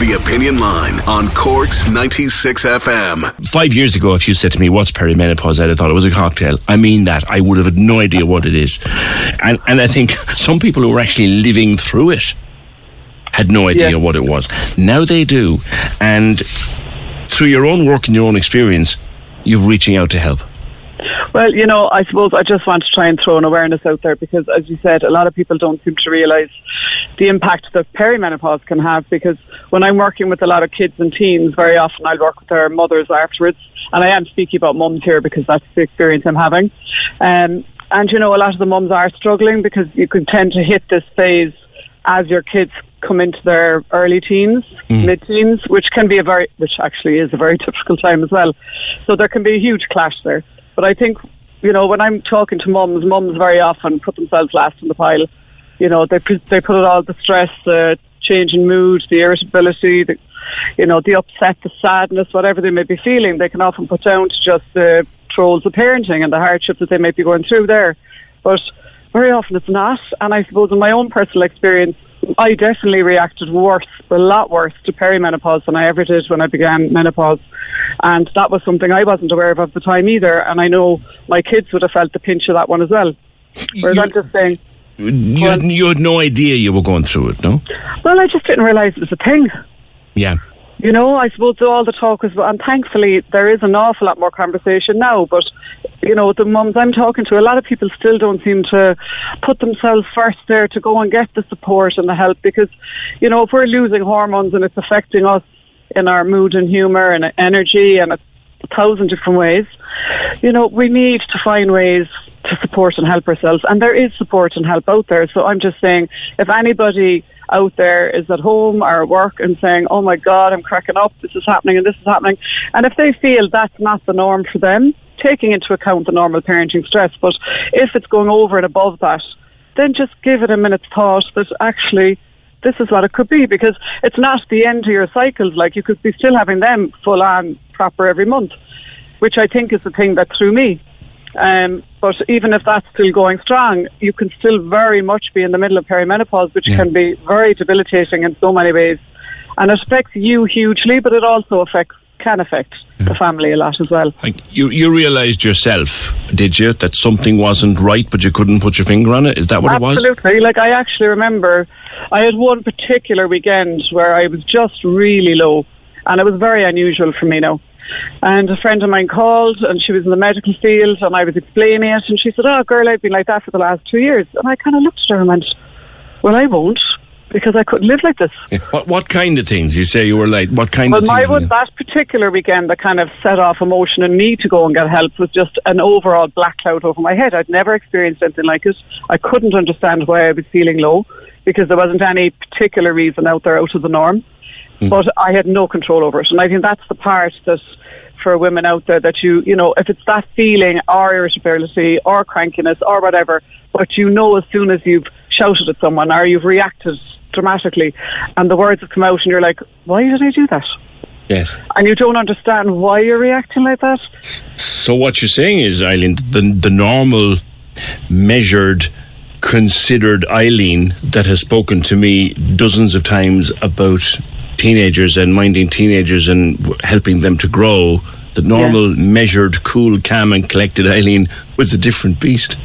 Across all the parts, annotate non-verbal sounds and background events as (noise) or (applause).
The Opinion Line on Cork's 96 FM. Five years ago, if you said to me, What's perimenopause? I'd have thought it was a cocktail. I mean that. I would have had no idea what it is. And, and I think (laughs) some people who were actually living through it had no idea Yeah. what it was. Now they do. And through your own work and your own experience, you're reaching out to help. Well, you know, I suppose I just want to try and throw an awareness out there because, as you said, a lot of people don't seem to realise the impact that perimenopause can have. Because when I'm working with a lot of kids and teens, very often I'll work with their mothers afterwards, and I am speaking about mums here because that's the experience I'm having. Um, and you know, a lot of the mums are struggling because you can tend to hit this phase as your kids come into their early teens, mid teens, which can be a very, which actually is a very (laughs) difficult time as well. So there can be a huge clash there. But I think, you know, when I'm talking to mums, mums very often put themselves last in the pile. You know, they put- they put it all the stress, the change in mood, the irritability, the you know, the upset, the sadness, whatever they may be feeling, they can often put down to just the trolls of parenting and the hardship that they may be going through there. But very often it's not. And I suppose in my own personal experience, I definitely reacted worse, a lot worse to perimenopause than I ever did when I began menopause. And that was something I wasn't aware of at the time either. And I know my kids would have felt the pinch of that one as well. Whereas I'm just saying, You had, you had no idea you were going through it, no? well, I just didn't realise it was a thing. Yeah. You know, I suppose all the talk was, and thankfully there is an awful lot more conversation now. But you know, the mums I'm talking to, a lot of people still don't seem to put themselves first there to go and get the support and the help because, you know, if we're losing hormones and it's affecting us in our mood and humour and energy and a thousand different ways, you know, we need to find ways to support and help ourselves. And there is support and help out there. So I'm just saying, if anybody out there is at home or at work and saying, oh my God, I'm cracking up, this is happening and this is happening. And if they feel that's not the norm for them, taking into account the normal parenting stress, but if it's going over and above that, then just give it a minute's thought that actually this is what it could be because it's not the end of your cycles. Like you could be still having them full on proper every month, which I think is the thing that threw me. Um, but even if that's still going strong, you can still very much be in the middle of perimenopause, which can be very debilitating in so many ways. And it affects you hugely, but it also affects can affect the family a lot as well. You, you realised yourself, did you, that something wasn't right, but you couldn't put your finger on it? Is that what it was? Absolutely. Like I actually remember, I had one particular weekend where I was just really low, and it was very unusual for me now. And a friend of mine called, and she was in the medical field, and I was explaining it, and she said, "Oh, girl, I've been like that for the last two years." And I kind of looked at her and went, "Well, I won't." Because I couldn't live like this. What what kind of things? You say you were like what kind Well, of my things? one, that particular weekend that kind of set off emotion in me to go and get help was just an overall black cloud over my head. I'd never experienced anything like it. I couldn't understand why I was feeling low because there wasn't any particular reason out there out of the norm. Hmm. But I had no control over it. And I think that's the part that for women out there that you, you know, if it's that feeling or irritability or crankiness or whatever, but you know as soon as you've shouted at someone or you've reacted dramatically and the words have come out and you're like, why did I do that? yes. and you don't understand why you're reacting like that. So what you're saying is, Eileen, the the normal measured, considered Eileen that has spoken to me dozens of times about teenagers and minding teenagers and helping them to grow. The normal, yeah. measured, cool, calm, and collected Eileen was a different beast.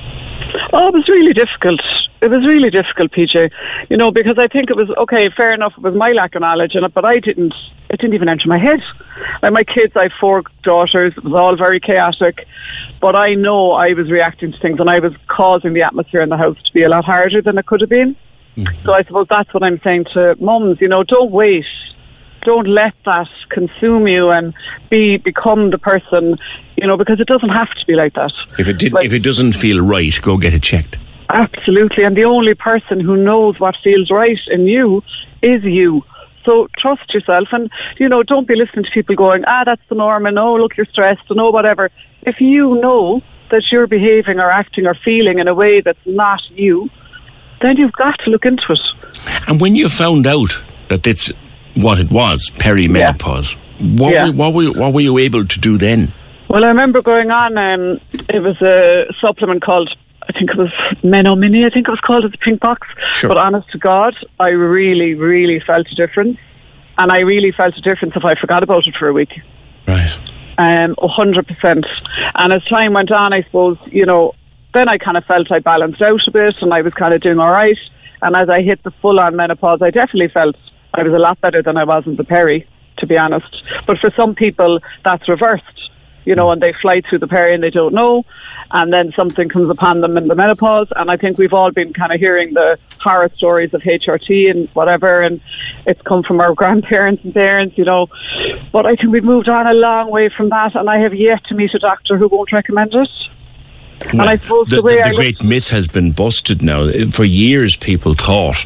Oh, it was really difficult. It was really difficult, PJ. You know, because I think it was okay, fair enough. It was my lack of knowledge, and but I didn't. It didn't even enter my head. Like my kids, I have four daughters. It was all very chaotic, but I know I was reacting to things, and I was causing the atmosphere in the house to be a lot harder than it could have been. Mm-hmm. So I suppose that's what I'm saying to mums. You know, don't wait don't let that consume you and be become the person, you know, because it doesn't have to be like that. If it did, if it doesn't feel right, go get it checked. Absolutely, and the only person who knows what feels right in you is you. So trust yourself, and you know, don't be listening to people going, ah, that's the norm, and oh, look, you're stressed, and oh, whatever. If you know that you're behaving or acting or feeling in a way that's not you, then you've got to look into it. And when you found out that it's what it was, perimenopause. Yeah. What, yeah. Were, what, were, what were you able to do then? Well, I remember going on, um, it was a supplement called, I think it was Meno Mini, I think it was called, the pink box. Sure. But honest to God, I really, really felt a difference. And I really felt a difference if I forgot about it for a week. Right. Um, 100%. And as time went on, I suppose, you know, then I kind of felt I balanced out a bit and I was kind of doing all right. And as I hit the full on menopause, I definitely felt I was a lot better than I was in the peri, to be honest. But for some people, that's reversed, you know, and they fly through the peri and they don't know, and then something comes upon them in the menopause. And I think we've all been kind of hearing the horror stories of HRT and whatever, and it's come from our (laughs) grandparents and parents, you know. But I think we've moved on a long way from that, and I have yet to meet a doctor who won't recommend it. Well, and I suppose the, the, the, the great myth has been busted now. For years, people thought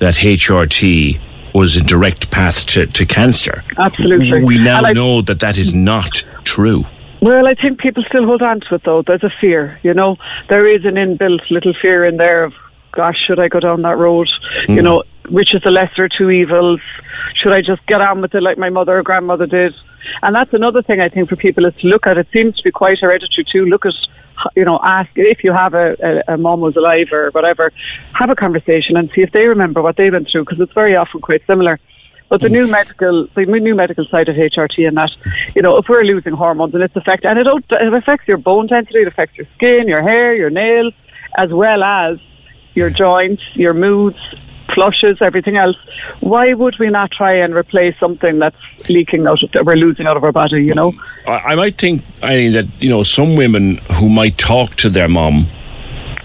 that HRT was a direct path to, to cancer. Absolutely. We now know that that is not true. Well, I think people still hold on to it though. There's a fear, you know. There is an inbuilt little fear in there of, gosh, should I go down that road? Mm. You hmm. know, which is the lesser of two evils? Should I just get on with it like my mother or grandmother did? And that's another thing I think for people is to look at. It seems to be quite hereditary too. Look at you know, ask if you have a, a, a mom who's alive or whatever, have a conversation and see if they remember what they went through because it's very often quite similar. But the new medical, the new medical side of HRT and that, you know, if we're losing hormones and its effect, and it, it affects your bone density, it affects your skin, your hair, your nails, as well as your joints, your moods, flushes, everything else. Why would we not try and replace something that's leaking out of that we're losing out of our body? You know, I, I might think I mean, that you know some women who might talk to their mom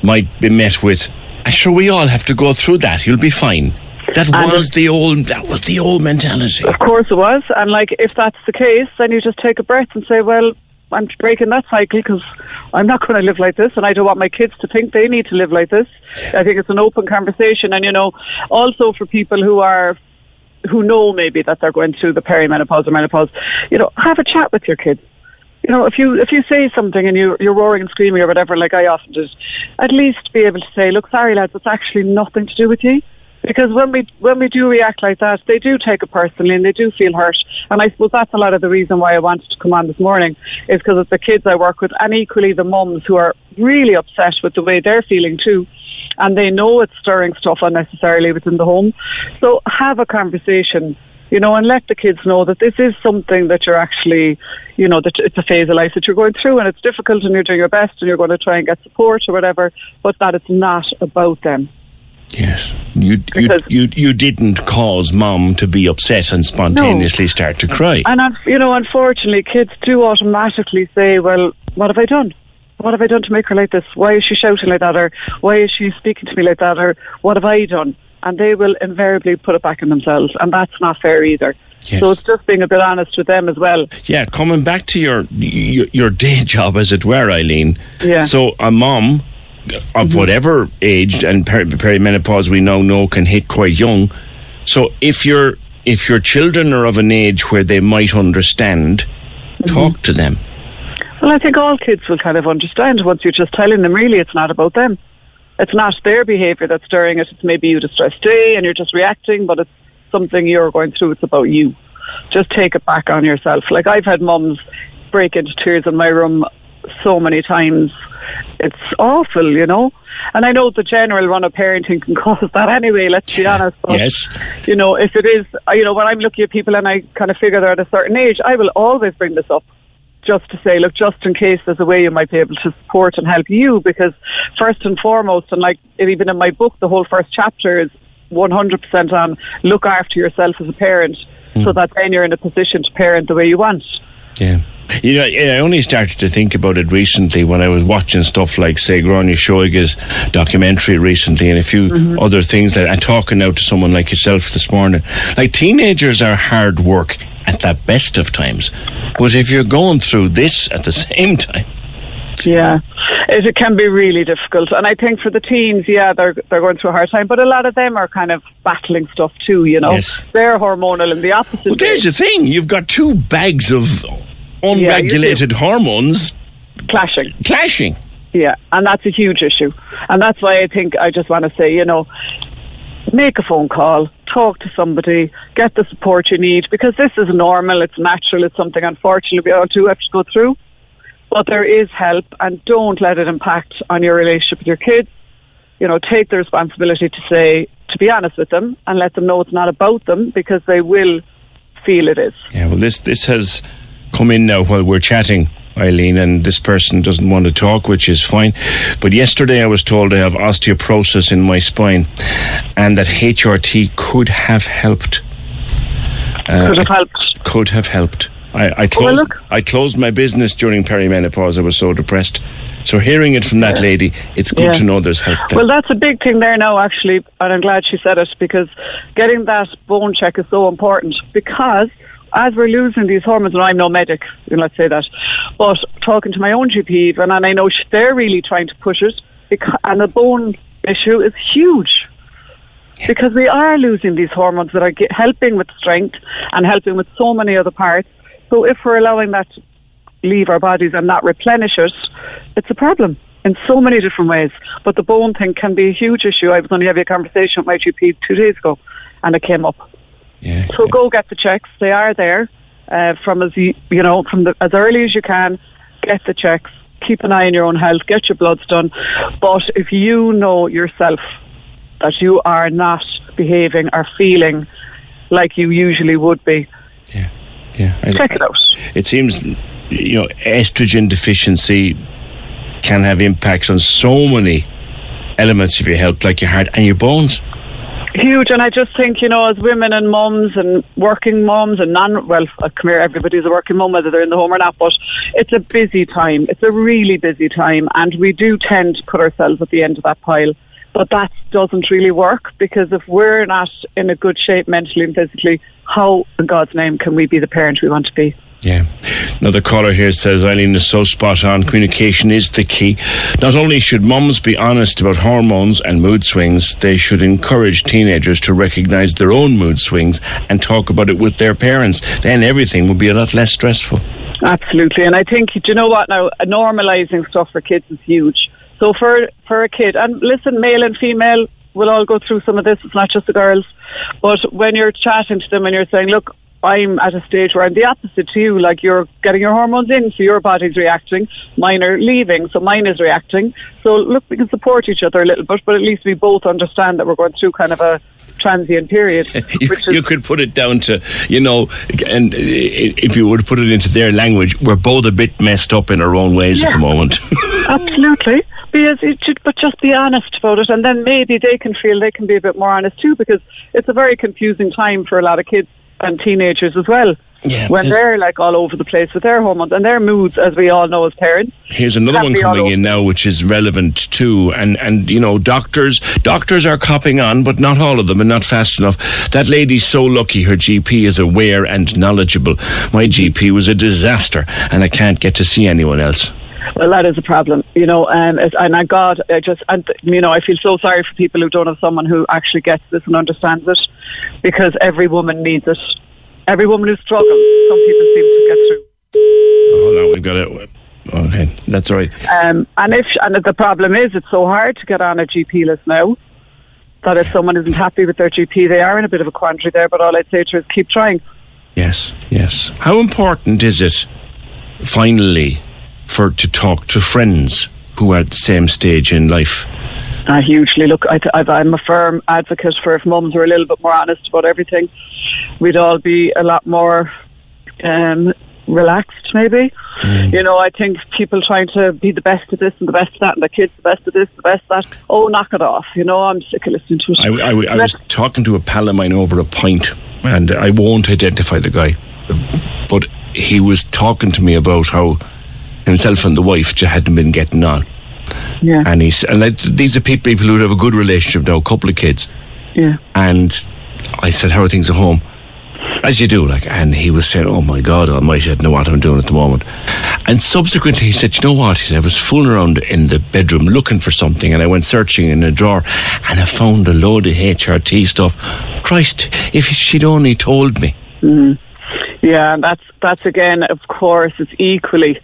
might be met with, "I'm "Sure, we all have to go through that. You'll be fine." That and was the old. That was the old mentality. Of course, it was. And like, if that's the case, then you just take a breath and say, "Well, I'm breaking that cycle because I'm not going to live like this, and I don't want my kids to think they need to live like this. I think it's an open conversation, and you know, also for people who are who know maybe that they're going through the perimenopause or menopause, you know, have a chat with your kids. You know, if you if you say something and you you're roaring and screaming or whatever, like I often do, at least be able to say, "Look, sorry, lads, it's actually nothing to do with you." Because when we when we do react like that, they do take it personally and they do feel hurt. And I suppose that's a lot of the reason why I wanted to come on this morning is because it's the kids I work with and equally the mums who are really upset with the way they're feeling too. And they know it's stirring stuff unnecessarily within the home. So have a conversation you know, and let the kids know that this is something that you're actually, you know, that it's a phase of life that you're going through and it's difficult and you're doing your best and you're going to try and get support or whatever, but that it's not about them. Yes, you you, you you didn't cause mom to be upset and spontaneously no. start to cry. And you know, unfortunately, kids do automatically say, "Well, what have I done? What have I done to make her like this? Why is she shouting like that? Or why is she speaking to me like that? Or what have I done?" And they will invariably put it back on themselves, and that's not fair either. Yes. So it's just being a bit honest with them as well. Yeah, coming back to your your, your day (laughs) job, as it were, Eileen. Yeah. So a mom of mm-hmm. whatever age and per- perimenopause we now know can hit quite young. So if your if your children are of an age where they might understand, mm-hmm. talk to them. Well, I think all kids will kind of understand once you're just telling them. Really, it's not about them. It's not their behaviour that's stirring it. It's maybe you just stressed day and you're just reacting, but it's something you're going through. It's about you. Just take it back on yourself. Like I've had mums break into tears in my room so many times. It's awful, you know. And I know the general run of parenting can (laughs) cause that anyway, let's be honest. But, yes. You know, if it is, you know, when I'm looking at people and I kind of figure they're at a certain age, I will always bring this up just to say, look, just in case there's a way you might be able to support and help you, because first and foremost, and like even in my book, the whole first chapter is 100% on look after yourself as a parent mm. so that then you're in a position to parent the way you want. Yeah. You know, I only started to think about it recently when I was watching stuff like, say, Gráinne Seoige's documentary recently and a few mm-hmm. other things that I'm talking now to someone like yourself this morning. Like, teenagers are hard work at the best of times. But if you're going through this at the (laughs) same time. Yeah. It, it can be really difficult, and I think for the teens, yeah, they're they're going through a hard time. But a lot of them are kind of battling stuff too. You know, yes. they're hormonal in the opposite. Well, there's way. the thing: you've got two bags of unregulated yeah, hormones clashing. Clashing. Yeah, and that's a huge issue, and that's why I think I just want to say, you know, make a phone call, talk to somebody, get the support you need, because this is normal, it's natural, it's something unfortunately we all do have to go through. But there is help, and don't let it impact on your relationship with your kids. You know, take the responsibility to say, to be honest with them, and let them know it's not about them because they will feel it is. Yeah, well, this this has come in now while we're chatting. Eileen, and this person doesn't want to talk, which is fine. But yesterday I was told I have osteoporosis in my spine and that HRT could have helped. Uh, could have helped. Could have helped. I, I closed. Well, I closed my business during perimenopause. I was so depressed. So hearing it from that lady, it's good yeah. to know there's help. There. Well, that's a big thing there now, actually, and I'm glad she said it because getting that bone check is so important. Because as we're losing these hormones, and I'm no medic, let's say that, but talking to my own GP, and I know they're really trying to push it, because, and the bone issue is huge because we are losing these hormones that are get, helping with strength and helping with so many other parts. So if we're allowing that to leave our bodies and not replenish it, it's a problem in so many different ways. But the bone thing can be a huge issue. I was only having a conversation with my GP two days ago, and it came up. Yeah, so yeah. go get the checks. They are there uh, from as you, you know from the, as early as you can. Get the checks. Keep an eye on your own health. Get your bloods done. But if you know yourself that you are not behaving or feeling like you usually would be, yeah yeah. Check it out. It seems, you know, estrogen deficiency can have impacts on so many elements of your health, like your heart and your bones. Huge, and I just think you know, as women and mums and working mums and non well, come here, everybody's a working mum whether they're in the home or not, but it's a busy time. It's a really busy time, and we do tend to put ourselves at the end of that pile. But that doesn't really work because if we're not in a good shape mentally and physically, how in God's name can we be the parent we want to be? Yeah. Another caller here says Eileen is so spot on. Communication is the key. Not only should mums be honest about hormones and mood swings, they should encourage teenagers to recognize their own mood swings and talk about it with their parents. Then everything will be a lot less stressful. Absolutely. And I think, you know what now? Normalizing stuff for kids is huge. So for for a kid, and listen, male and female we'll all go through some of this. It's not just the girls, but when you're chatting to them and you're saying, "Look, I'm at a stage where I'm the opposite to you. Like you're getting your hormones in, so your body's reacting. Mine are leaving, so mine is reacting. So look, we can support each other a little bit, but at least we both understand that we're going through kind of a transient period. (laughs) you, is, you, could put it down to, you know, and uh, if you would put it into their language, we're both a bit messed up in our own ways yeah, at the moment. (laughs) absolutely. Be it should, but just be honest about it, and then maybe they can feel they can be a bit more honest too, because it's a very confusing time for a lot of kids and teenagers as well. Yeah, when they're like all over the place with their hormones and their moods, as we all know as parents. Here's another one coming in now, which is relevant too. And and you know, doctors doctors are copping on, but not all of them, and not fast enough. That lady's so lucky; her GP is aware and knowledgeable. My GP was a disaster, and I can't get to see anyone else. Well, that is a problem, you know. Um, and I God, I just, and you know, I feel so sorry for people who don't have someone who actually gets this and understands it, because every woman needs it. Every woman who struggles, some people seem to get through. Oh, no, we've got it. Okay, that's right. Um, and if and the problem is, it's so hard to get on a GP list now. That if someone isn't happy with their GP, they are in a bit of a quandary there. But all I'd say to her is keep trying. Yes, yes. How important is it, finally, for to talk to friends who are at the same stage in life? Uh, hugely. Look, I, am a firm advocate for if mums were a little bit more honest about everything, we'd all be a lot more um, relaxed, maybe. Mm. You know, I think people trying to be the best at this and the best at that, and the kids the best at this, the best at that. Oh, knock it off. You know, I'm sick of listening to it. I, I, I was talking to a pal of mine over a pint, and I won't identify the guy, but he was talking to me about how himself and the wife just hadn't been getting on. Yeah. And he's and like, these are people, people who have a good relationship now, a couple of kids. Yeah. And I said, "How are things at home?" As you do, like, and he was saying, "Oh my God, Almighty, I don't know what I'm doing at the moment." And subsequently, he said, "You know what?" He said, "I was fooling around in the bedroom looking for something, and I went searching in a drawer, and I found a load of HRT stuff. Christ, if she'd only told me." Mm-hmm. Yeah, that's that's again, of course, it's equally.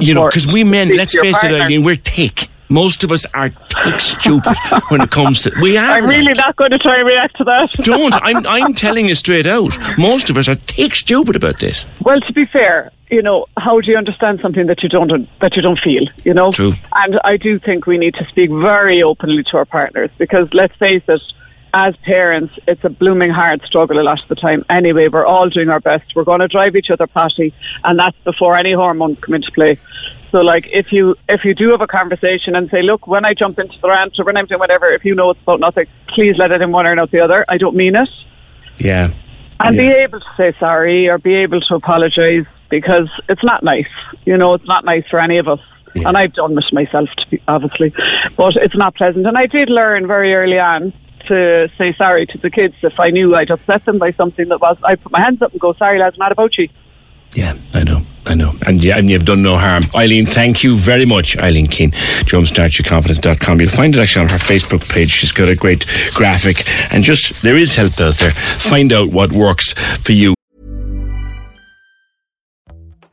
You know, because we men, let's face partner. it, Eileen, we're thick. Most of us are thick stupid when it comes to. We are. I'm really not going to try and react to that. (laughs) Don't. I'm. I'm telling you straight out. Most of us are thick stupid about this. Well, to be fair, you know, how do you understand something that you don't that you don't feel? You know. True. And I do think we need to speak very openly to our partners because let's face it as parents, it's a blooming hard struggle a lot of the time. Anyway, we're all doing our best. We're going to drive each other potty, and that's before any hormones come into play. So, like, if you if you do have a conversation and say, "Look, when I jump into the rant or when I'm doing whatever, if you know it's about nothing, please let it in one or not the other. I don't mean it." Yeah. And yeah. be able to say sorry or be able to apologise because it's not nice. You know, it's not nice for any of us. Yeah. And I've done it myself, to be, obviously, but it's not pleasant. And I did learn very early on to say sorry to the kids if I knew I'd upset them by something that was. I put my hands up and go, "Sorry, lads, not about you." Yeah, I know, I know. And, yeah, and you've done no harm. Eileen, thank you very much, Eileen Keane. JumpstartYourConfidence.com. You'll find it actually on her Facebook page. She's got a great graphic. And just, there is help out there. Find out what works for you.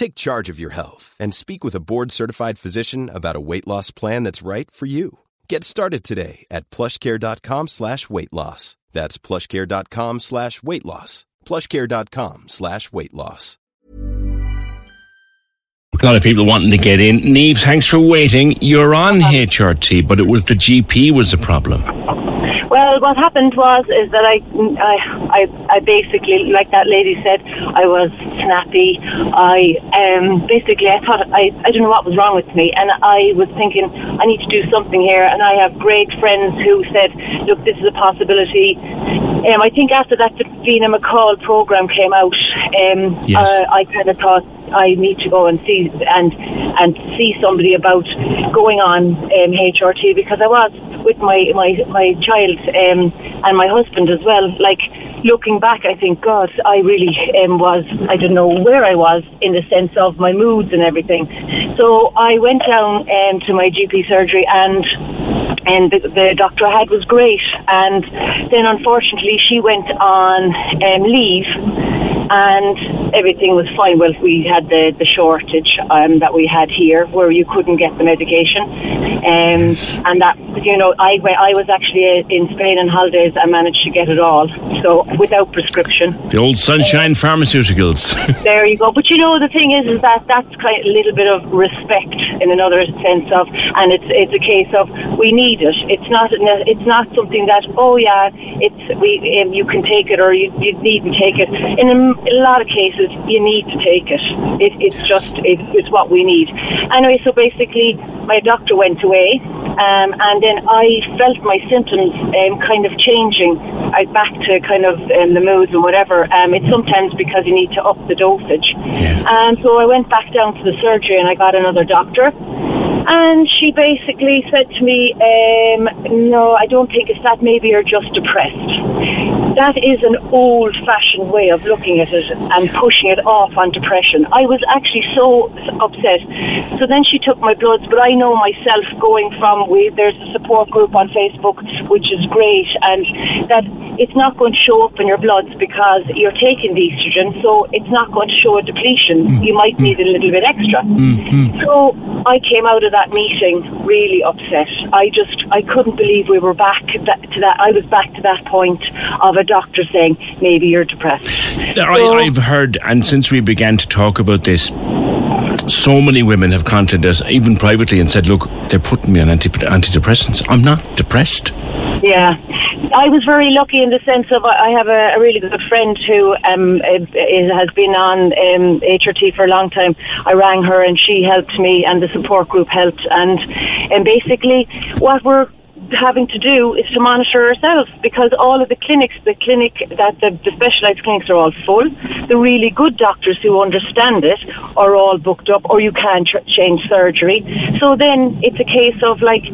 Take charge of your health and speak with a board-certified physician about a weight loss plan that's right for you. Get started today at plushcare.com slash weight loss. That's plushcare.com slash weight loss plushcare.com slash weight loss. A lot of people wanting to get in. Niamh, thanks for waiting. You're on uh, HRT, but it was the GP was the problem. Well, what happened was is that I, I, I, I basically, like that lady said, I was snappy. I um, basically, I thought I, I don't know what was wrong with me, and I was thinking I need to do something here. And I have great friends who said, look, this is a possibility. Um, I think after that, the Davina McCall program came out, um, yes. uh, I kind of thought I need to go and see and and see somebody about going on um, HRT because I was with my my my child um, and my husband as well. Like looking back, I think God, I really um, was. I don't know where I was in the sense of my moods and everything. So I went down um, to my GP surgery and and the, the doctor I had was great. And then unfortunately she went on um, leave and everything was fine. Well, we had the, the shortage um, that we had here where you couldn't get the medication. Um, yes. And that, you know, I, I was actually in Spain on holidays. I managed to get it all. So without prescription. The old sunshine pharmaceuticals. (laughs) there you go. But you know, the thing is, is that that's quite a little bit of respect in another sense of, and it's, it's a case of we need it. It's not, it's not something that, oh yeah, it's, we, um, you can take it or you, you needn't take it. In a, a lot of cases, you need to take it. it it's just, it, it's what we need. Anyway, so basically, my doctor went away, um, and then I felt my symptoms um, kind of changing. I back to kind of um, the moods and whatever. Um, it's sometimes because you need to up the dosage. Yes. And so I went back down to the surgery and I got another doctor. And she basically said to me, um, No, I don't think it's that. Maybe you're just depressed. That is an old fashioned way of looking at it and pushing it off on depression. I was actually so upset. So then she took my bloods, but I know myself going from, we, there's a support group on Facebook, which is great, and that it's not going to show up in your bloods because you're taking the estrogen, so it's not going to show a depletion. Mm. You might need a little bit extra. Mm-hmm. So I came out of that meeting really upset. I just I couldn't believe we were back to that. I was back to that point of a doctor saying maybe you're depressed. So, I, I've heard, and since we began to talk about this so many women have contacted us, even privately, and said, "Look, they're putting me on anti- antidepressants. I'm not depressed." Yeah, I was very lucky in the sense of I have a, a really good friend who um, has been on um, HRT for a long time. I rang her and she helped me, and the support group helped. And and basically, what we're having to do is to monitor ourselves because all of the clinics, the clinic that the, the specialised clinics are all full. The really good doctors who understand it are all booked up, or you can't tr- change surgery. So then it's a case of like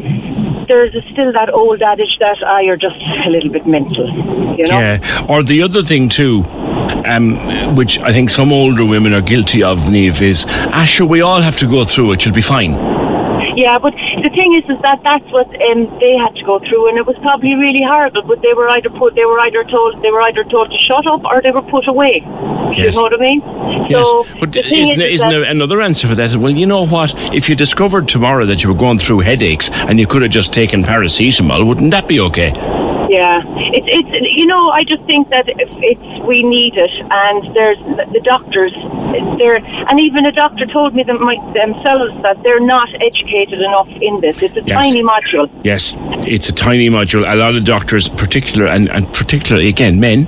there's still that old adage that ah, you're just a little bit mental, you know. Yeah, or the other thing too, um, which I think some older women are guilty of, Niamh, is sure, we all have to go through it. You'll be fine. Yeah, but the thing is, is that that's what um, they had to go through, and it was probably really horrible. But they were either put, they were either told, they were either told to shut up, or they were put away. Yes. You know what I mean? Yes. So but isn't, is, there, isn't there another answer for that? Well, you know what? If you discovered tomorrow that you were going through headaches and you could have just taken paracetamol, wouldn't that be okay? Yeah, it's it's you know I just think that it's we need it, and there's the doctors there, and even a doctor told me them themselves that they're not educated enough in this. It's a yes. tiny module. Yes, it's a tiny module. A lot of doctors, particular and, and particularly again men,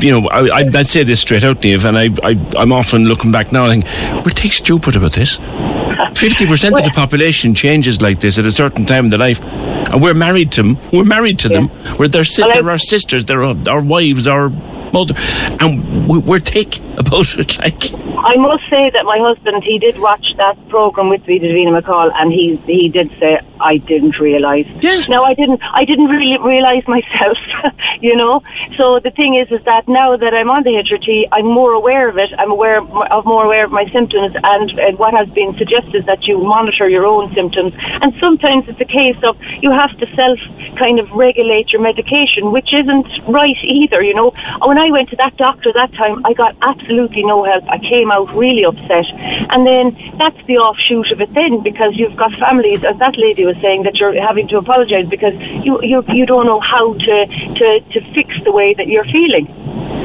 you know, I, would say this straight out, Dave, and I, I, am often looking back now and think, we're take stupid about this. 50% of the population changes like this at a certain time in their life. And we're married to them. We're married to yeah. them. We're their, si- they're our sisters, they're our, our wives, our mother. And we're thick about it. (laughs) Like, I must say that my husband, he did watch that program with me, Davina McCall, and he he did say I didn't realise. Yes. No, I didn't. I didn't really realise myself. (laughs) you know. So the thing is, is that now that I'm on the HRT, I'm more aware of it. I'm aware of more aware of my symptoms, and, and what has been suggested that you monitor your own symptoms. And sometimes it's a case of you have to self kind of regulate your medication, which isn't right either. You know. When I went to that doctor that time, I got absolutely no help. I came out really upset. And then that's the offshoot of it then because you've got families, as that lady was saying, that you're having to apologise because you, you, you don't know how to, to, to fix the way that you're feeling.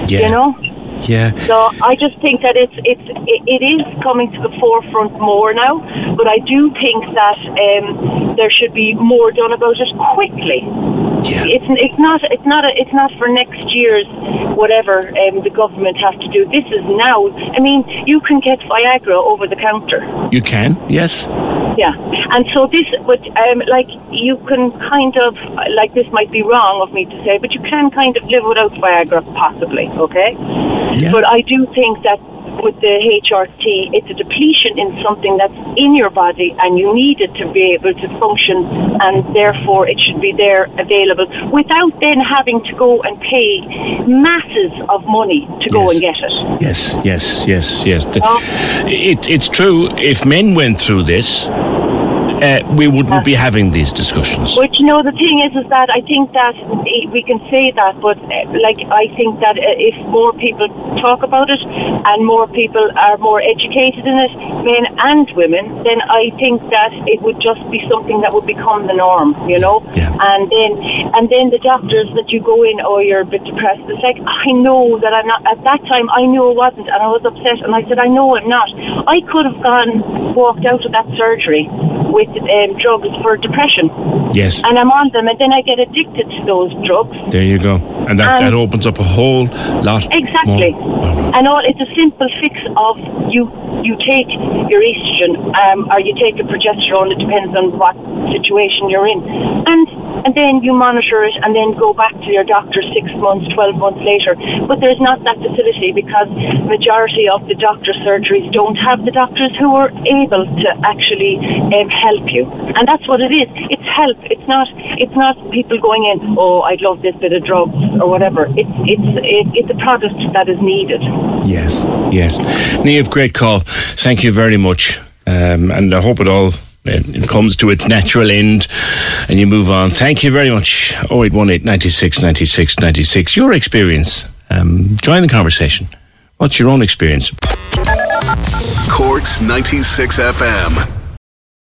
Yeah. You know? Yeah. So I just think that it's it's it is coming to the forefront more now, but I do think that um, there should be more done about it quickly. Yeah. It's it's not it's not a, it's not for next year's whatever um, the government has to do. This is now. I mean, you can get Viagra over the counter. You can, yes. Yeah, and so this, but um, like you can kind of like this might be wrong of me to say, but you can kind of live without Viagra possibly. Okay. Yeah. But I do think that with the HRT, it's a depletion in something that's in your body and you need it to be able to function and therefore it should be there available without then having to go and pay masses of money to yes. go and get it. Yes, yes, yes, yes. The, it, it's true. If men went through this, uh, we wouldn't be having these discussions. But you know, the thing is, is that I think that we can say that, but uh, like I think that uh, if more people talk about it and more people are more educated in it, men and women, then I think that it would just be something that would become the norm, you know. Yeah. And then, and then the doctors that you go in, oh, you're a bit depressed. It's like I know that I'm not. At that time, I knew I wasn't, and I was upset, and I said, I know I'm not. I could have gone walked out of that surgery with um, drugs for depression. Yes. And I'm on them, and then I get addicted to those drugs. There you go. And that, that opens up a whole lot. Exactly. More. And all it's a simple fix of you you take your estrogen um, or you take a progesterone. It depends on what situation you're in, and and then you monitor it, and then go back to your doctor six months, twelve months later. But there's not that facility because majority of the doctor surgeries don't have the doctors who are able to actually um, help you, and that's what it is. It's help. It's not. It's not people going in. Oh, I'd love this bit of drugs or whatever. It's it's it's a product that is needed. Yes, yes. Niamh, great call. Thank you very much, um, and I hope it all it comes to its natural end and you move on. Thank you very much. 0818 96 96 96. Your experience. Um, join the conversation. What's your own experience? Corks 96 FM.